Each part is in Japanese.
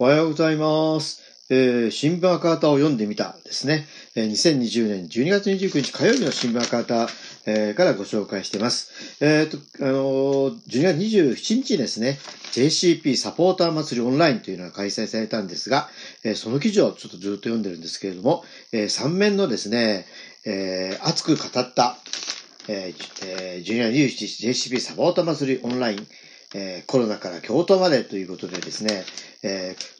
おはようございます。えー新聞赤旗を読んでみたですね。えー2020年12月29日火曜日の新聞赤旗、えーからご紹介しています。えっ、と、あのー12月27日ですね、JCP サポーター祭りオンラインというのが開催されたんですが、えーその記事をちょっとずっと読んでるんですけれども、え3面のですね、えー熱く語った、えーえー12月27日 JCP サポーター祭りオンライン、えーコロナから京都までということでですね、えー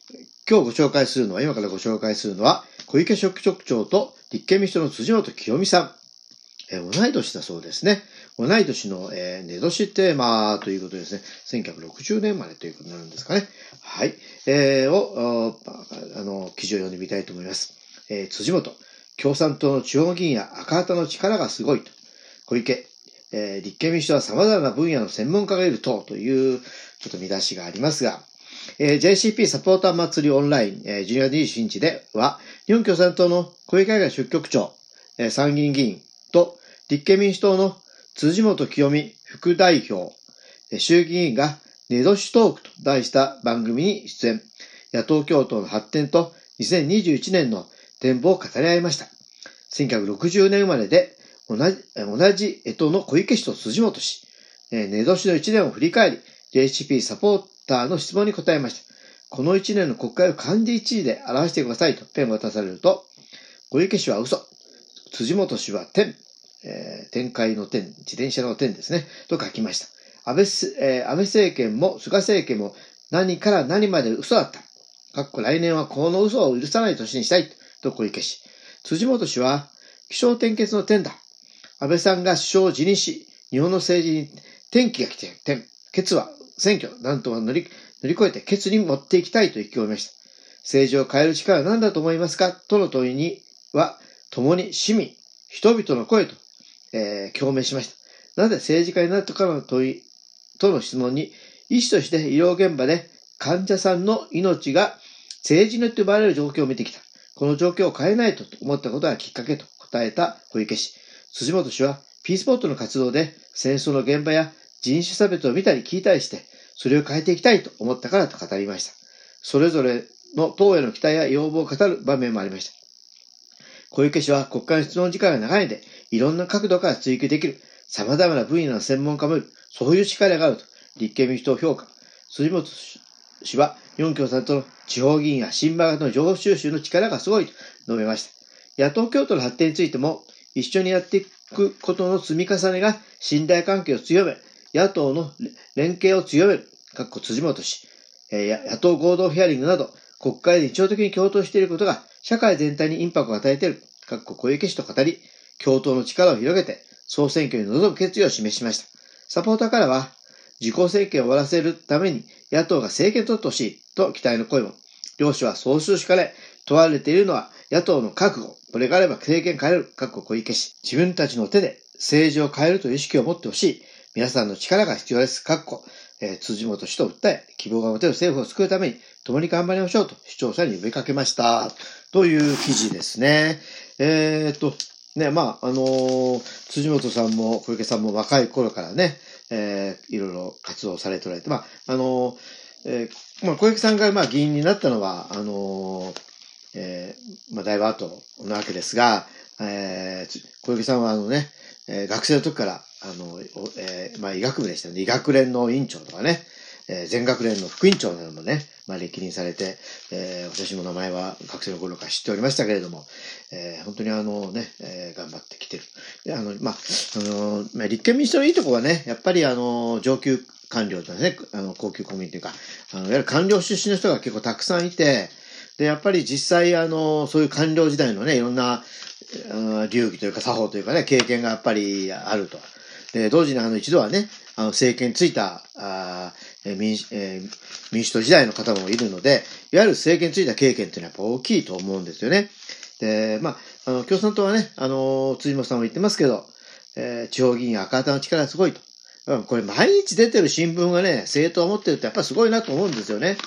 今日ご紹介するのは、今からご紹介するのは、小池書記局長と立憲民主党の辻元清美さん。えー同い年だそうですね。同い年の、えー、寝年テーマということですね。1960年までということになるんですかね。はい。えーを、あの、記事を読んでみたいと思います。えー辻元、共産党の地方議員や赤旗の力がすごいと。小池、えー立憲民主党は様々な分野の専門家がいる党という、ちょっと見出しがありますが、えー JCP サポーター祭りオンライン、えー12月21日では、日本共産党の小池会が出局長、えー参議院議員と立憲民主党の辻元清美副代表、えー衆議院がネドシトークと題した番組に出演、野党共闘の発展と2021年の展望を語り合いました。1960年生まれで同じ同じ江戸の小池氏と辻元氏、えーネドシの1年を振り返り、JCP サポーターの質問に答えました。この1年の国会を漢字一字で表してくださいとペンを渡されると、小池氏は嘘、辻元氏は天、えー展開の天、自転車の天ですね、と書きました。安倍、えー安倍政権も菅政権も何から何まで嘘だった。かっこ来年はこの嘘を許さない年にしたいと小池氏。辻元氏は、気象転結の天だ。安倍さんが首相を辞任し、日本の政治に転機が来て、天、決は選挙、なんとか乗り、乗り越えて決に持っていきたいと意気込みました。政治を変える力は何だと思いますかとの問いには、共に市民、人々の声と、えー共鳴しました。なぜ政治家になったかの問いとの質問に、医師として医療現場で患者さんの命が政治によって奪われる状況を見てきた。この状況を変えないと思ったことがきっかけと答えた小池氏。辻元氏は、ピースポットの活動で戦争の現場や人種差別を見たり聞いたりして、それを変えていきたいと思ったからと語りました。それぞれの党への期待や要望を語る場面もありました。小池氏は国会の質問時間が長いので、いろんな角度から追求できる、様々な分野の専門家もいる、そういう力があると、立憲民主党評価。辻元氏は、日本共産党の地方議員や新馬型の情報収集の力がすごいと述べました。野党共闘の発展についても、一緒にやっていくことの積み重ねが信頼関係を強め、野党の連携を強める、かっこ辻元氏、えー野党合同ヒアリングなど、国会で日常的に共闘していることが、社会全体にインパクトを与えている、かっこ小池氏と語り、共闘の力を広げて、総選挙に臨む決意を示しました。サポーターからは、自公政権を終わらせるために野党が政権を取ってほしいと期待の声も。両氏は総集しかれ、問われているのは野党の覚悟。これがあれば政権変える、かっこ小池氏。自分たちの手で政治を変えるという意識を持ってほしい。皆さんの力が必要です。かっこ、えー辻元氏と訴え、希望が持てる政府を救うために共に頑張りましょうと視聴者に呼びかけました。という記事ですね。えーっと、ね、まあ、あのー辻元さんも小池さんも若い頃からね、えーいろいろ活動されておられて、まあ、あのーえーまあ、小池さんが、まあ、議員になったのは、あのーえーまあ、だいぶ後なわけですが、えー小池さんは、あのね、えー学生の時から、あの、えーまあ、医学部でしたよね。医学連の委員長とかね、えー全学連の副委員長などもね、まあ、歴任されて、えー私も名前は学生の頃から知っておりましたけれども、えー本当にあのね、えー頑張ってきてる。で、あの、まあ、あの、まあ、立憲民主党のいいとこはね、やっぱりあの、上級官僚とかね、あの、高級公務員というか、あの、いわゆる官僚出身の人が結構たくさんいて、で、やっぱり実際あの、そういう官僚時代のね、いろんな、あ流儀というか作法というかね、経験がやっぱりあると。で、同時にあの、一度はね、あの、政権ついた、あ民主えー民主党時代の方もいるので、いわゆる政権ついた経験っていうのはやっぱ大きいと思うんですよね。で、まあ、あの、共産党はね、あの、辻本さんも言ってますけど、えー地方議員赤旗の力がすごいと。うんこれ毎日出てる新聞がね、政党を持ってるってやっぱすごいなと思うんですよね。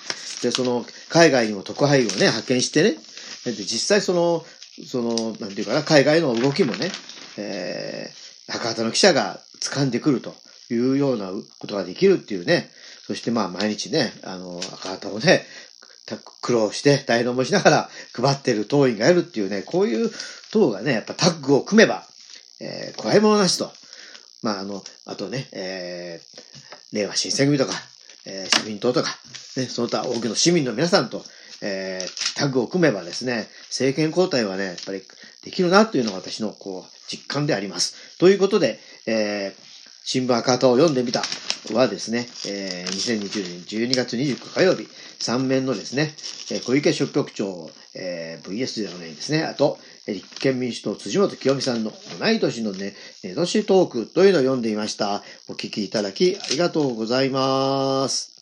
で、その、海外にも特派員をね、派遣してね、で、実際その、その、なんていうかな、海外の動きもね、えー、赤旗の記者が掴んでくるというようなことができるっていうね、そしてまあ毎日ね、あの、赤旗をね、苦労して大変思いしながら配ってる党員がいるっていうね、こういう党がね、やっぱタッグを組めば、えー、怖いものなしと。まあ、あの、あとね、えー、令和新選組とか、えー、社民党とか、ね、その他多くの市民の皆さんと、えー、タッグを組めばですね、政権交代はね、やっぱりできるなというのが私のこう実感であります。ということで、えー、新聞赤旗を読んでみたはですね、えー、2020年12月29火曜日、3面のですね、えー、小池書局長、えー、VS でのねですね、あと、立憲民主党辻元清美さんの同い年のね、ね年トークというのを読んでいました。お聞きいただきありがとうございます。